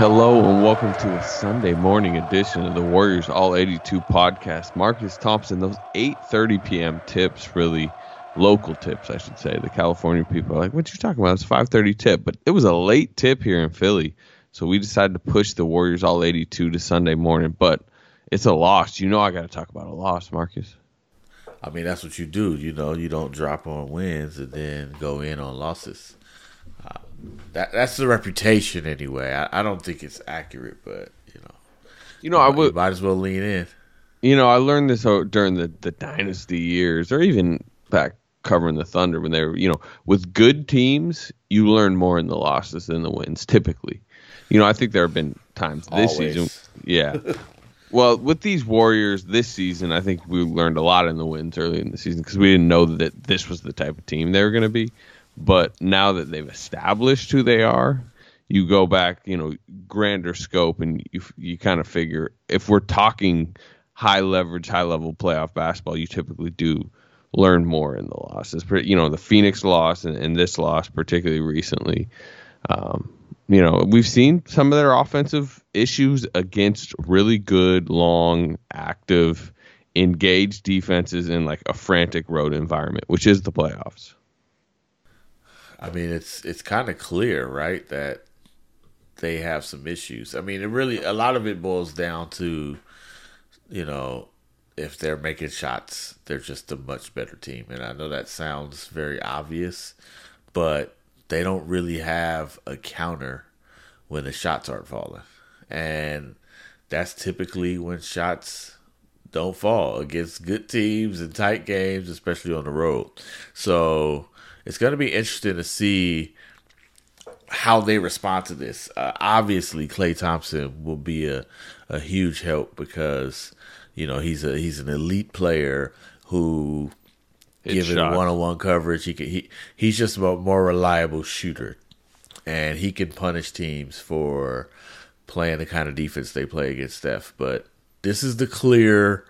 Hello and welcome to a Sunday morning edition of the Warriors All 82 podcast. Marcus Thompson, those 8:30 p.m. tips, really local tips, I should say. The California people are like, "What you talking about?" It's 5:30 tip, but it was a late tip here in Philly, so we decided to push the Warriors All 82 to Sunday morning. But it's a loss. You know, I got to talk about a loss, Marcus. I mean, that's what you do. You know, you don't drop on wins and then go in on losses. Uh, that that's the reputation anyway. I, I, don't think it's accurate, but you know, you know, I would might as well lean in. You know, I learned this during the the dynasty years, or even back covering the Thunder when they were, you know, with good teams, you learn more in the losses than the wins. Typically, you know, I think there have been times this Always. season, yeah. well, with these Warriors this season, I think we learned a lot in the wins early in the season because we didn't know that this was the type of team they were going to be. But now that they've established who they are, you go back, you know, grander scope, and you you kind of figure if we're talking high leverage, high level playoff basketball, you typically do learn more in the losses. You know, the Phoenix loss and, and this loss, particularly recently. Um, you know, we've seen some of their offensive issues against really good, long, active, engaged defenses in like a frantic road environment, which is the playoffs. I mean, it's it's kind of clear, right, that they have some issues. I mean, it really a lot of it boils down to, you know, if they're making shots, they're just a much better team. And I know that sounds very obvious, but they don't really have a counter when the shots aren't falling. And that's typically when shots don't fall against good teams and tight games, especially on the road. So it's going to be interesting to see how they respond to this. Uh, obviously, Klay Thompson will be a, a huge help because you know, he's a he's an elite player who, it's given one on one coverage, he can he he's just a more reliable shooter, and he can punish teams for playing the kind of defense they play against Steph. But this is the clear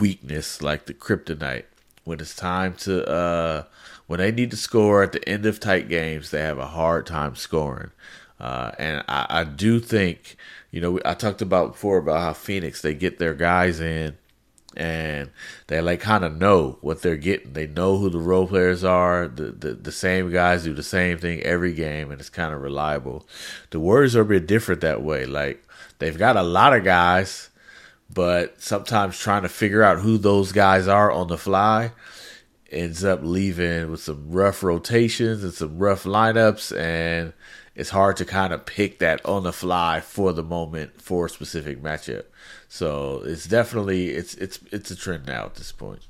weakness, like the kryptonite. When it's time to uh, when they need to score at the end of tight games, they have a hard time scoring. Uh, and I, I do think you know, I talked about before about how Phoenix they get their guys in and they like kind of know what they're getting. They know who the role players are. The, the the same guys do the same thing every game, and it's kind of reliable. The Warriors are a bit different that way. Like they've got a lot of guys, but sometimes trying to figure out who those guys are on the fly ends up leaving with some rough rotations and some rough lineups and it's hard to kind of pick that on the fly for the moment for a specific matchup. So it's definitely it's it's it's a trend now at this point.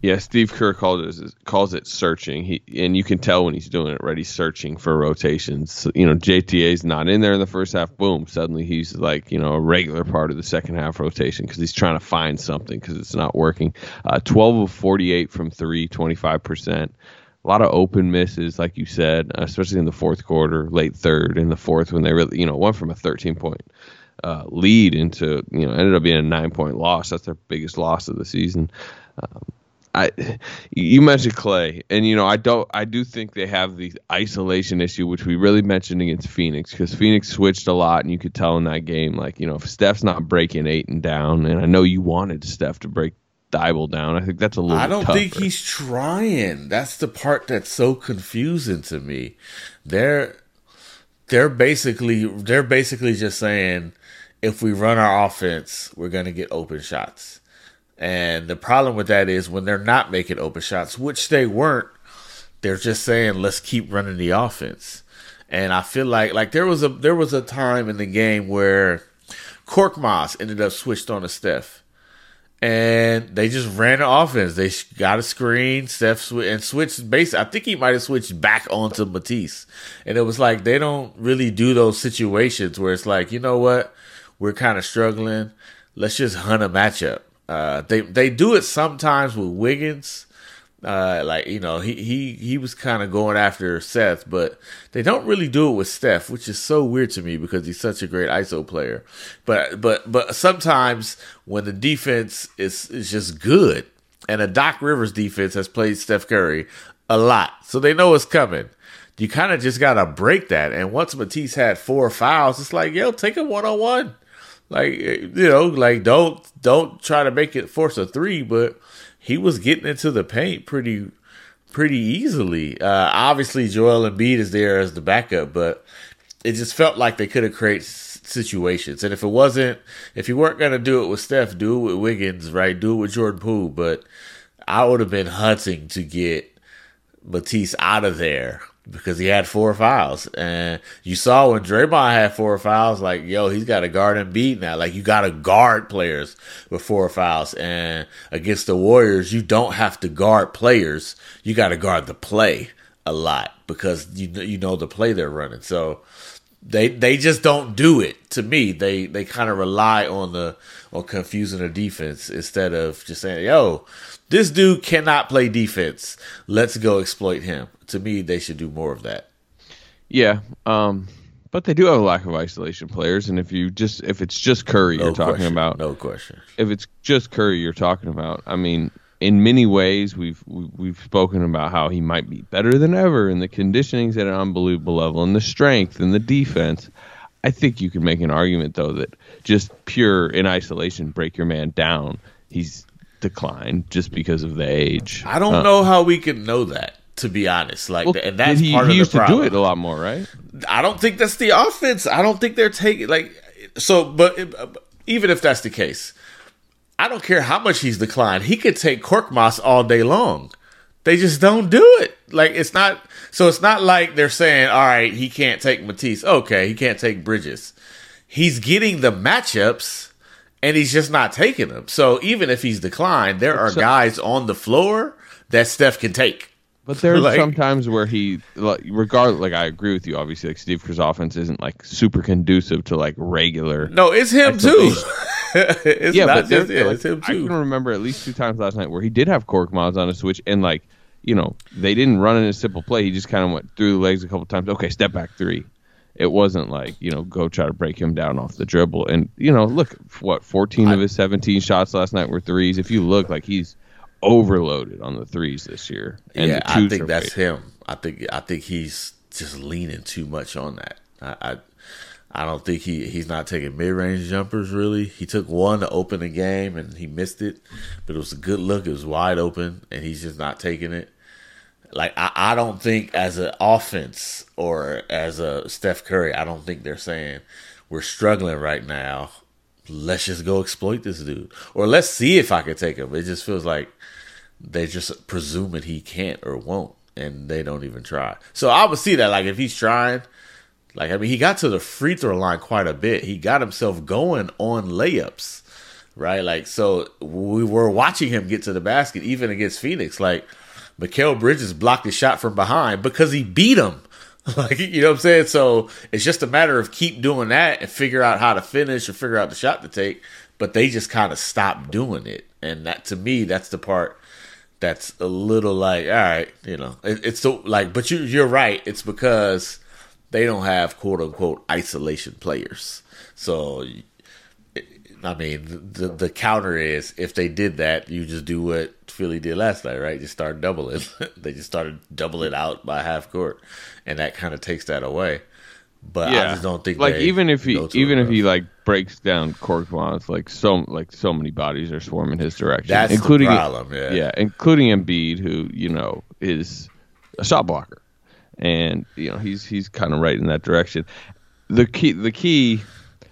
Yeah, Steve Kerr calls it calls it searching. He and you can tell when he's doing it right. He's searching for rotations. So, you know, JTA's not in there in the first half. Boom, suddenly he's like you know a regular part of the second half rotation because he's trying to find something because it's not working. Uh, Twelve of forty eight from three, 25 percent a lot of open misses, like you said, especially in the fourth quarter, late third, in the fourth when they really, you know, went from a 13 point uh, lead into, you know, ended up being a nine point loss. That's their biggest loss of the season. Um, I, you mentioned Klay, and you know, I don't, I do think they have the isolation issue, which we really mentioned against Phoenix, because Phoenix switched a lot, and you could tell in that game, like, you know, if Steph's not breaking eight and down, and I know you wanted Steph to break Thybulle down. I think that's a little. I don't tougher. think he's trying. That's the part that's so confusing to me. They're they're basically they're basically just saying if we run our offense, we're going to get open shots. And the problem with that is when they're not making open shots, which they weren't, they're just saying let's keep running the offense. And I feel like like there was a there was a time in the game where Korkmaz ended up switched on to Steph. And they just ran the offense. They got a screen, Steph sw- and switched base. I think he might have switched back onto Matisse. And it was like they don't really do those situations where it's like, you know what? We're kind of struggling. Let's just hunt a matchup. Uh, they they do it sometimes with Wiggins, uh, like you know, he he he was kind of going after Seth, but they don't really do it with Steph, which is so weird to me because he's such a great ISO player. But but but sometimes when the defense is is just good, and a Doc Rivers defense has played Steph Curry a lot, so they know it's coming. You kind of just gotta break that. And once Matisse had four fouls, it's like, yo, take a one on one. Like you know, like don't don't try to make it force a three, but he was getting into the paint pretty pretty easily. Uh, obviously, Joel Embiid is there as the backup, but it just felt like they could have created situations. And if it wasn't, if you weren't gonna do it with Steph, do it with Wiggins, right? Do it with Jordan Poole. But I would have been hunting to get Matisse out of there because he had four fouls. And you saw when Draymond had four fouls, like, yo, he's got to guard and beat now. Like, you got to guard players with four fouls. And against the Warriors, you don't have to guard players. You got to guard the play a lot because you you know the play they're running. So they they just don't do it to me. They they kind of rely on the on confusing the defense instead of just saying, "Yo, this dude cannot play defense. Let's go exploit him." To me, they should do more of that. Yeah, um, but they do have a lack of isolation players, and if you just if it's just Curry No you're talking question. about, No question. if it's just Curry you're talking about, I mean, in many ways we've we've, spoken about how he might be better than ever, and the conditioning's at an unbelievable level, and the strength and the defense. I think you can make an argument though that just pure in isolation break your man down. He's declined just because of the age. I don't Uh, know how we can know that. To be honest, like, Well, and that's he, part he of used the to do it a lot more, right? I don't think that's the offense. I don't think they're taking like so. But uh, even if that's the case, I don't care how much he's declined. He could take Korkmaz all day long. They just don't do it. Like it's not. So it's not like they're saying, "All right, he can't take Matisse. Okay, he can't take Bridges." He's getting the matchups, and he's just not taking them. So even if he's declined, there are guys on the floor that Steph can take. But there's Like- some times where he, like, regardless, like I agree with you. Obviously, like Steve Kerr's offense isn't like super conducive to like regular. No, it's him too. it's yeah, not just yeah, like, it's him I can remember at least two times last night where he did have Korkmaz on a switch, and like you know they didn't run in a simple play. He just kind of went through the legs a couple times. Okay, step back three. It wasn't like you know go try to break him down off the dribble. And you know look what 14 of his 17 shots last night were threes. If you look like he's overloaded on the threes this year. And yeah, I think that's him. I think I think he's just leaning too much on that. I I, I don't think he he's not taking mid range jumpers really. He took one to open the game and he missed it, but it was a good look. It was wide open and he's just not taking it. Like I, I don't think as an offense or as a Steph Curry, I don't think they're saying we're struggling right now. Let's just go exploit this dude, or let's see if I can take him. It just feels like they just presuming he can't or won't, and they don't even try. So I would see that like if he's trying, like I mean, he got to the free throw line quite a bit. He got himself going on layups, right? Like so, we were watching him get to the basket even against Phoenix. Like Mikal Bridges blocked his shot from behind because he beat him. Like you know what I'm saying? So it's just a matter of keep doing that and figure out how to finish or figure out the shot to take. But they just kind of stopped doing it, and that to me, that's the part that's a little like, all right, you know, it, it's so like, but you you're right. It's because they don't have quote unquote isolation players. So, I mean, the the counter is if they did that, you just do what Philly did last night, right? Just start doubling. they just started doubling it out by half court, and that kind of takes that away. But yeah. I just don't think like even if he even if he like breaks down Korkmaz, like so like so many bodies are swarming his direction, That's the including problem, yeah. yeah, including Embiid, who you know is a shot blocker, and you know he's he's kind of right in that direction. The key the key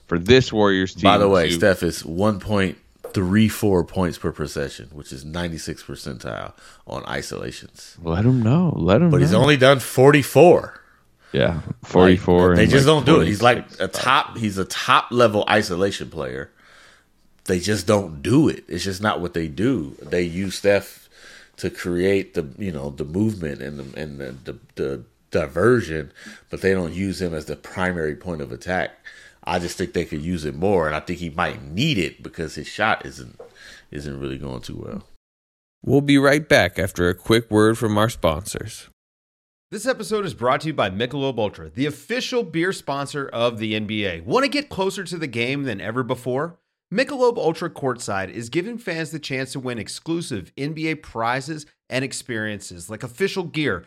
for this Warriors team. By the way, to- Steph is one point three four points per possession, which is ninety six percentile on isolations. let him know, let him. But he's only done forty four. Yeah, forty four. Like, they just like don't do it. He's like a top. He's a top level isolation player. They just don't do it. It's just not what they do. They use Steph to create the you know the movement and the and the, the, the diversion, but they don't use him as the primary point of attack. I just think they could use it more, and I think he might need it because his shot isn't isn't really going too well. We'll be right back after a quick word from our sponsors. This episode is brought to you by Michelob Ultra, the official beer sponsor of the NBA. Want to get closer to the game than ever before? Michelob Ultra Courtside is giving fans the chance to win exclusive NBA prizes and experiences like official gear,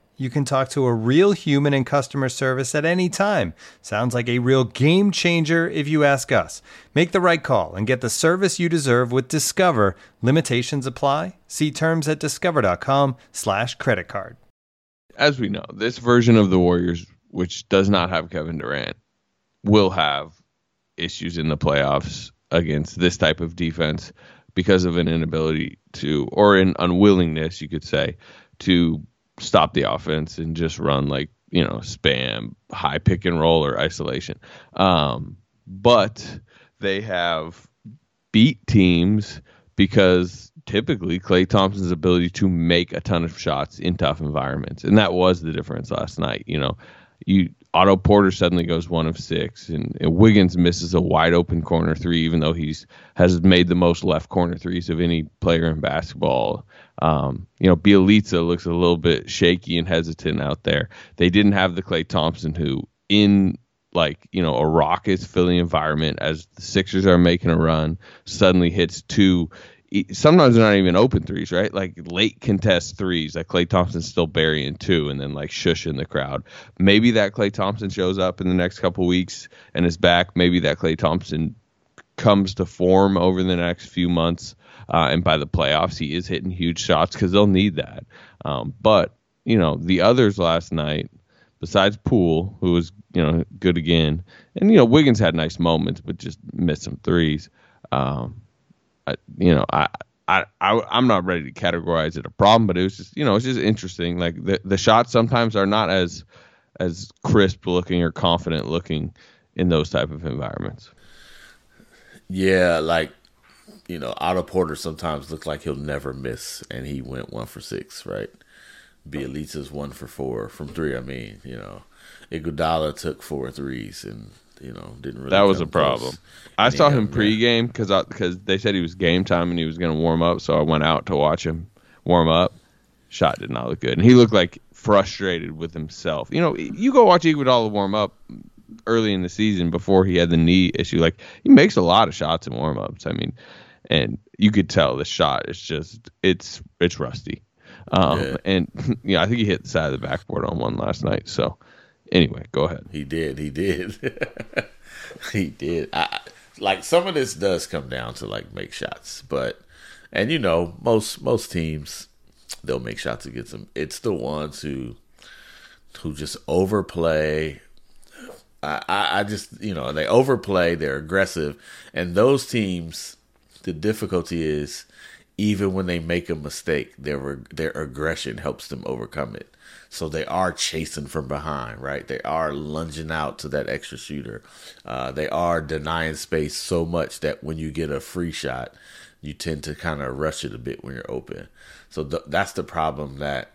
You can talk to a real human in customer service at any time. Sounds like a real game changer if you ask us. Make the right call and get the service you deserve with Discover. Limitations apply. See terms at discover.com/slash credit card. as we know, this version of the Warriors, which does not have Kevin Durant, will have issues in the playoffs against this type of defense because of an inability to, or an unwillingness, you could say, to stop the offense and just run like, you know, spam, high pick and roll or isolation. Um, but they have beat teams because typically Klay Thompson's ability to make a ton of shots in tough environments, and that was the difference last night. You know, you Otto Porter suddenly goes one of six, and, and Wiggins misses a wide open corner three, even though he's has made the most left corner threes of any player in basketball. Um, you know, Bjelica looks a little bit shaky and hesitant out there. They didn't have the Klay Thompson who in like you know a raucous Philly environment as the Sixers are making a run suddenly hits two sometimes they're not even open threes, right? Like late contest threes, like Klay Thompson's still burying two and then like shushing the crowd. Maybe that Klay Thompson shows up in the next couple weeks and is back. Maybe that Klay Thompson comes to form over the next few months. Uh, and by the playoffs, he is hitting huge shots because they'll need that. Um, but, you know, the others last night, besides Poole, who was, you know, good again, and, you know, Wiggins had nice moments, but just missed some threes. Um, I, you know, I, I, I, I'm not ready to categorize it a problem, but it was just, you know, it's just interesting. Like the the shots sometimes are not as as crisp looking or confident looking in those type of environments. Yeah, like you know, Otto Porter sometimes looks like he'll never miss, and he went one for six, right? Bjelica's one for four from three. I mean, you know, Iguodala took four threes and you know didn't really. That was a problem. close. I And saw him pregame because because they said he was game time and he was going to warm up, so I went out to watch him warm up. Shot did not look good, and he looked like frustrated with himself. You know, you go watch Iguodala warm up early in the season before he had the knee issue. Like he makes a lot of shots in warm ups. I mean, and you could tell the shot is just it's it's rusty. Um, Yeah. and yeah, I think he hit the side of the backboard on one last night. So anyway, go ahead. He did. He did. he did. I, like some of this does come down to like make shots, but and you know most most teams they'll make shots against them. It's the ones who who just overplay. I, I, I just you know they overplay. They're aggressive, and those teams. The difficulty is even when they make a mistake, their their aggression helps them overcome it. So they are chasing from behind, right? They are lunging out to that extra shooter. Uh, they are denying space so much that when you get a free shot, you tend to kind of rush it a bit when you're open. So th- that's the problem that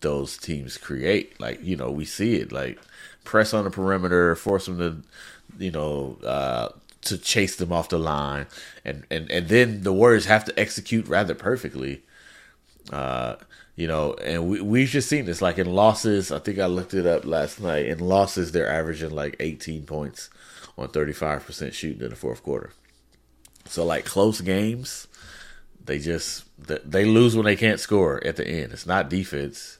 those teams create. Like you know, we see it like press on the perimeter, force them to, you know, uh, to chase them off the line, and and and then the Warriors have to execute rather perfectly. Uh, you know, and we we've just seen this like in losses. I think I looked it up last night. In losses, they're averaging like 18 points on 35 percent shooting in the fourth quarter. So like close games, they just they lose when they can't score at the end. It's not defense.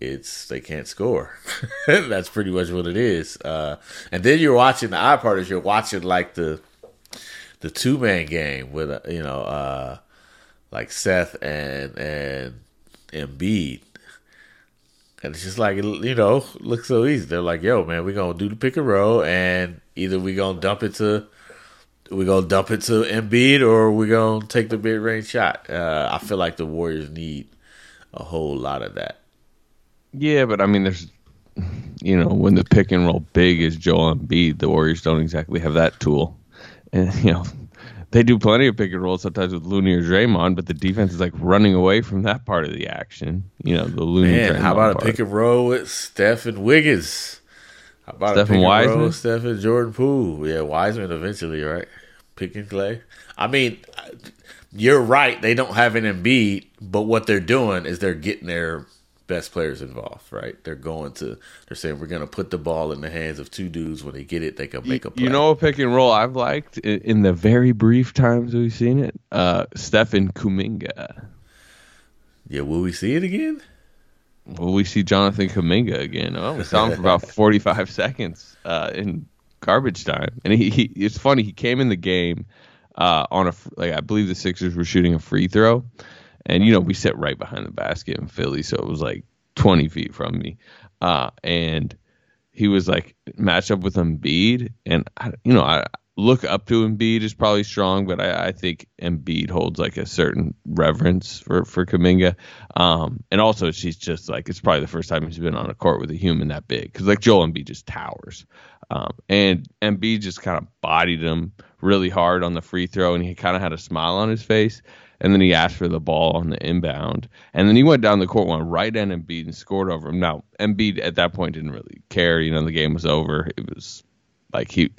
It's they can't score. That's pretty much what it is. Uh, and then you're watching the odd part is you're watching like the the two man game with uh, you know uh, like Seth and and Embiid. And it's just like you know, looks so easy. They're like, "Yo, man, we're gonna do the pick and roll, and either we gonna dump it to, we gonna dump it to Embiid, or we gonna take the mid range shot." Uh, I feel like the Warriors need a whole lot of that. Yeah, but I mean, there's, you know, when the pick and roll big is Joel Embiid, the Warriors don't exactly have that tool, and you know, they do plenty of pick and roll sometimes with Looney or Draymond, but the defense is like running away from that part of the action. You know, the Looney. Man, Draymond how about a pick and roll with Steph and Wiggins? How about Steph a pick and and roll Wiseman? with Steph and Jordan Poole? Yeah, Wiseman eventually, right? Pick and Klay. I mean, uh, you're right. They don't have an Embiid, but what they're doing is they're getting their best players involved, right? They're going to. They're saying we're going to put the ball in the hands of two dudes. When they get it, they can make a play. You know a pick and roll I've liked in, the very brief times we've seen it? Uh, Stephen Kuminga. Yeah, will we see it again? Will we see Jonathan Kuminga again? Oh, we saw him for about 45 seconds uh, in garbage time. And he, he it's funny, he came in the game uh, on a like, I believe the Sixers were shooting a free throw. And, you know, we sit right behind the basket in Philly, so it was like 20 feet from me. Uh, and he was like matched up with Embiid. And, I, you know, I look up to Embiid is probably strong, but I, I think Embiid holds like a certain reverence for, for Kuminga. Um, and also, she's just like, it's probably the first time he's been on a court with a human that big. Cause like Joel Embiid just towers. Um, and Embiid just kind of bodied him really hard on the free throw, and he kind of had a smile on his face. And then he asked for the ball on the inbound, and then he went down the court, went right at Embiid and scored over him. Now Embiid at that point didn't really care, you know, the game was over. It was like he,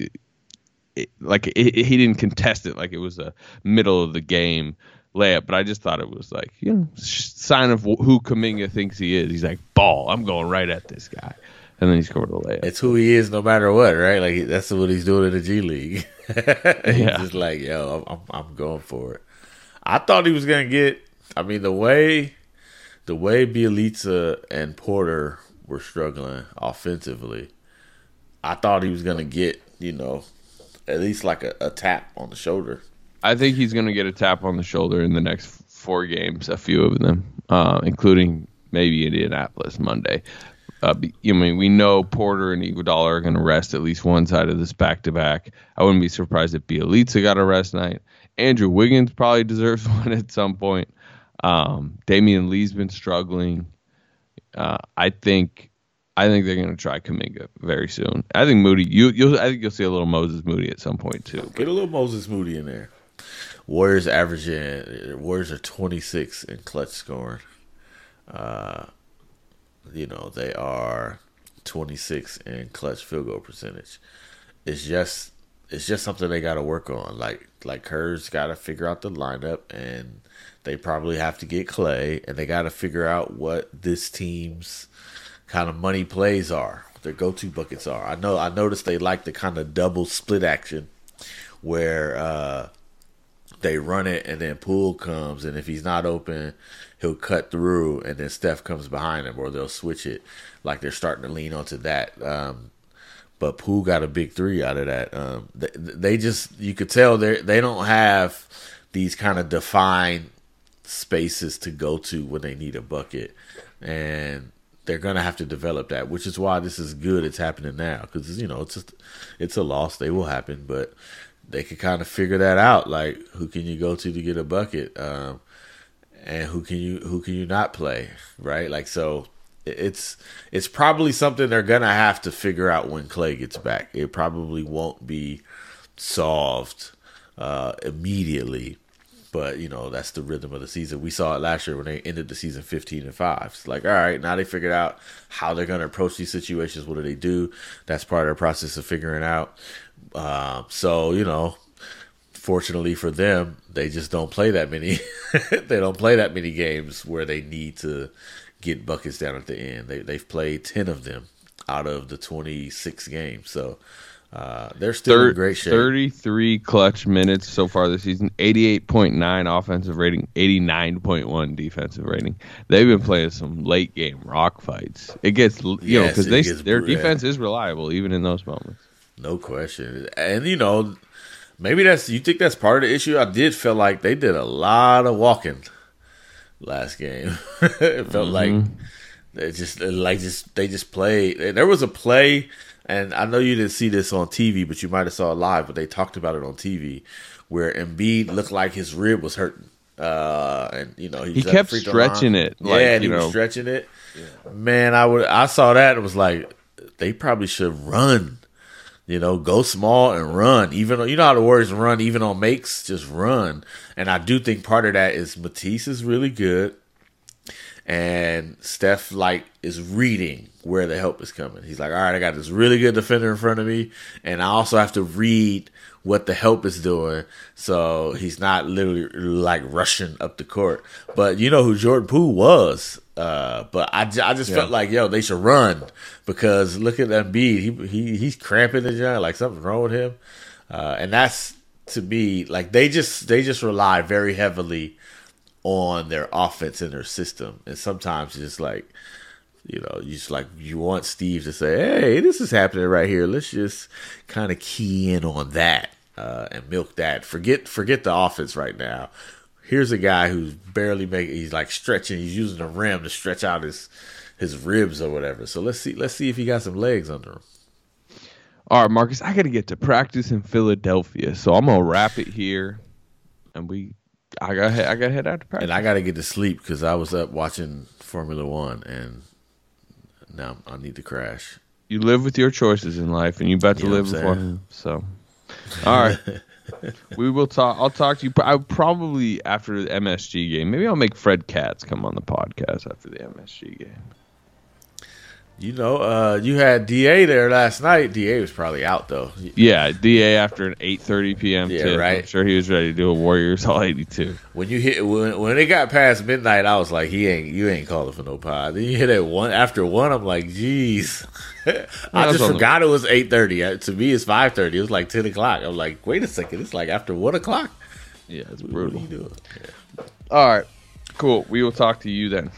it, like it, he didn't contest it like it was a middle of the game layup. But I just thought it was like you know sign of who Kuminga thinks he is. He's like ball, I'm going right at this guy, and then he scored a layup. It's who he is, no matter what, right? Like that's what he's doing in the G League. he's Yeah. just like, yo, I'm, I'm, I'm going for it. I thought he was gonna get. I mean, the way, the way Bjelica and Porter were struggling offensively, I thought he was gonna get, you know, at least like a, a tap on the shoulder. I think he's to get a tap on the shoulder in the next four games, a few of them, uh, including maybe Indianapolis Monday. Uh, I mean, we know Porter and Iguodala are going to rest at least one side of this back to back. I wouldn't be surprised if Bjelica got a rest night. Andrew Wiggins probably deserves one at some point. Um, Damion Lee's been struggling. Uh, I think, I think they're going to try Kuminga very soon. I think Moody, you, you'll, I think you'll see a little Moses Moody at some point too. Get a little Moses Moody in there. Warriors averaging Warriors are 26 in clutch scoring. Uh, you know they are 26 in clutch field goal percentage. It's just it's just something they got to work on. Like like Kerr's got to figure out the lineup, and they probably have to get Klay, and they got to figure out what this team's kind of money plays are, their go-to buckets are. I know I noticed they like the kind of double split action where uh, they run it and then Poole comes, and if he's not open, he'll cut through, and then Steph comes behind him, or they'll switch it. Like they're starting to lean onto that. Um, but Poole got a big three out of that. Um, they, they just you could tell they they don't have these kind of defined spaces to go to when they need a bucket, and they're gonna have to develop that. Which is why this is good. It's happening now because you know it's just it's a loss. They will happen, but they could kind of figure that out. Like who can you go to to get a bucket, um, and who can you who can you not play, right? Like so it's it's probably something they're gonna have to figure out when Klay gets back. It probably won't be solved uh, immediately, but you know that's the rhythm of the season. We saw it last year when they ended the season fifteen and five. It's like all right, now they figured out how they're gonna approach these situations. What do they do? That's part of their process of figuring out. Uh, so you know, fortunately for them, they just don't play that many. they don't play that many games where they need to get buckets down at the end. They they've played ten of them out of the twenty six games, so uh, they're still Thir- in great shape. 33 clutch minutes so far this season, 88.9 offensive rating, 89.1 defensive rating. They've been playing some late game rock fights. It gets, you know, because their brutal. defense is reliable even in those moments. No question. And you know, Maybe that's you think that's part of the issue. I did feel like they did a lot of walking last game. it felt like they just like just they just played. There was a play, and I know you didn't see this on TV, but you might have saw it live. But they talked about it on TV, where Embiid looked like his rib was hurting. Uh, and you know He kept stretching it, like, yeah, and he you was stretching it. Man, I would I saw that and was like, they probably should run. You know, go small and run. Even you know how the Warriors run, even on makes, just run. And I do think part of that is Matisse is really good, and Steph like is reading where the help is coming. He's like, all right, I got this really good defender in front of me, and I also have to read what the help is doing, so he's not literally like rushing up the court. But you know who Jordan Poole was. Uh, but I, I just felt like yo they should run because look at Embiid he he he's cramping the joint like something's wrong with him, uh, and that's to me like they just they just rely very heavily on their offense and their system, and sometimes it's just like you know, you just like you want Steve to say, "Hey, this is happening right here. Let's just kind of key in on that uh, and milk that. Forget forget the offense right now. Here's a guy who's barely making. He's like stretching. He's using the rim to stretch out his his ribs or whatever. So let's see let's see if he got some legs under him. All right, Marcus, I got to get to practice in Philadelphia, so I'm gonna wrap it here, and we, I got, I got to head out to practice. And I got to get to sleep because I was up watching Formula One, and now I need to crash. you live with your choices in life, and you about to You know live with one. So, all right, we will talk. I'll talk to you. I probably after the MSG game. Maybe I'll make Fred Katz come on the podcast after the MSG game. You know, uh, you had Da there last night. Da was probably out though. Yeah, Da after an 8:30 p.m. Yeah, tip. right. I'm sure he was ready to do a Warriors all 82. When you hit when when it got past midnight, I was like, he ain't you ain't calling for no pod. Then you hit at one after one. I'm like, jeez. I that's just on the- forgot it was eight thirty. To me, it's five thirty. It was like ten o'clock. I'm like, wait a second, it's like after one o'clock. Yeah, it's What are brutal. you doing? All right, cool. We will talk to you then.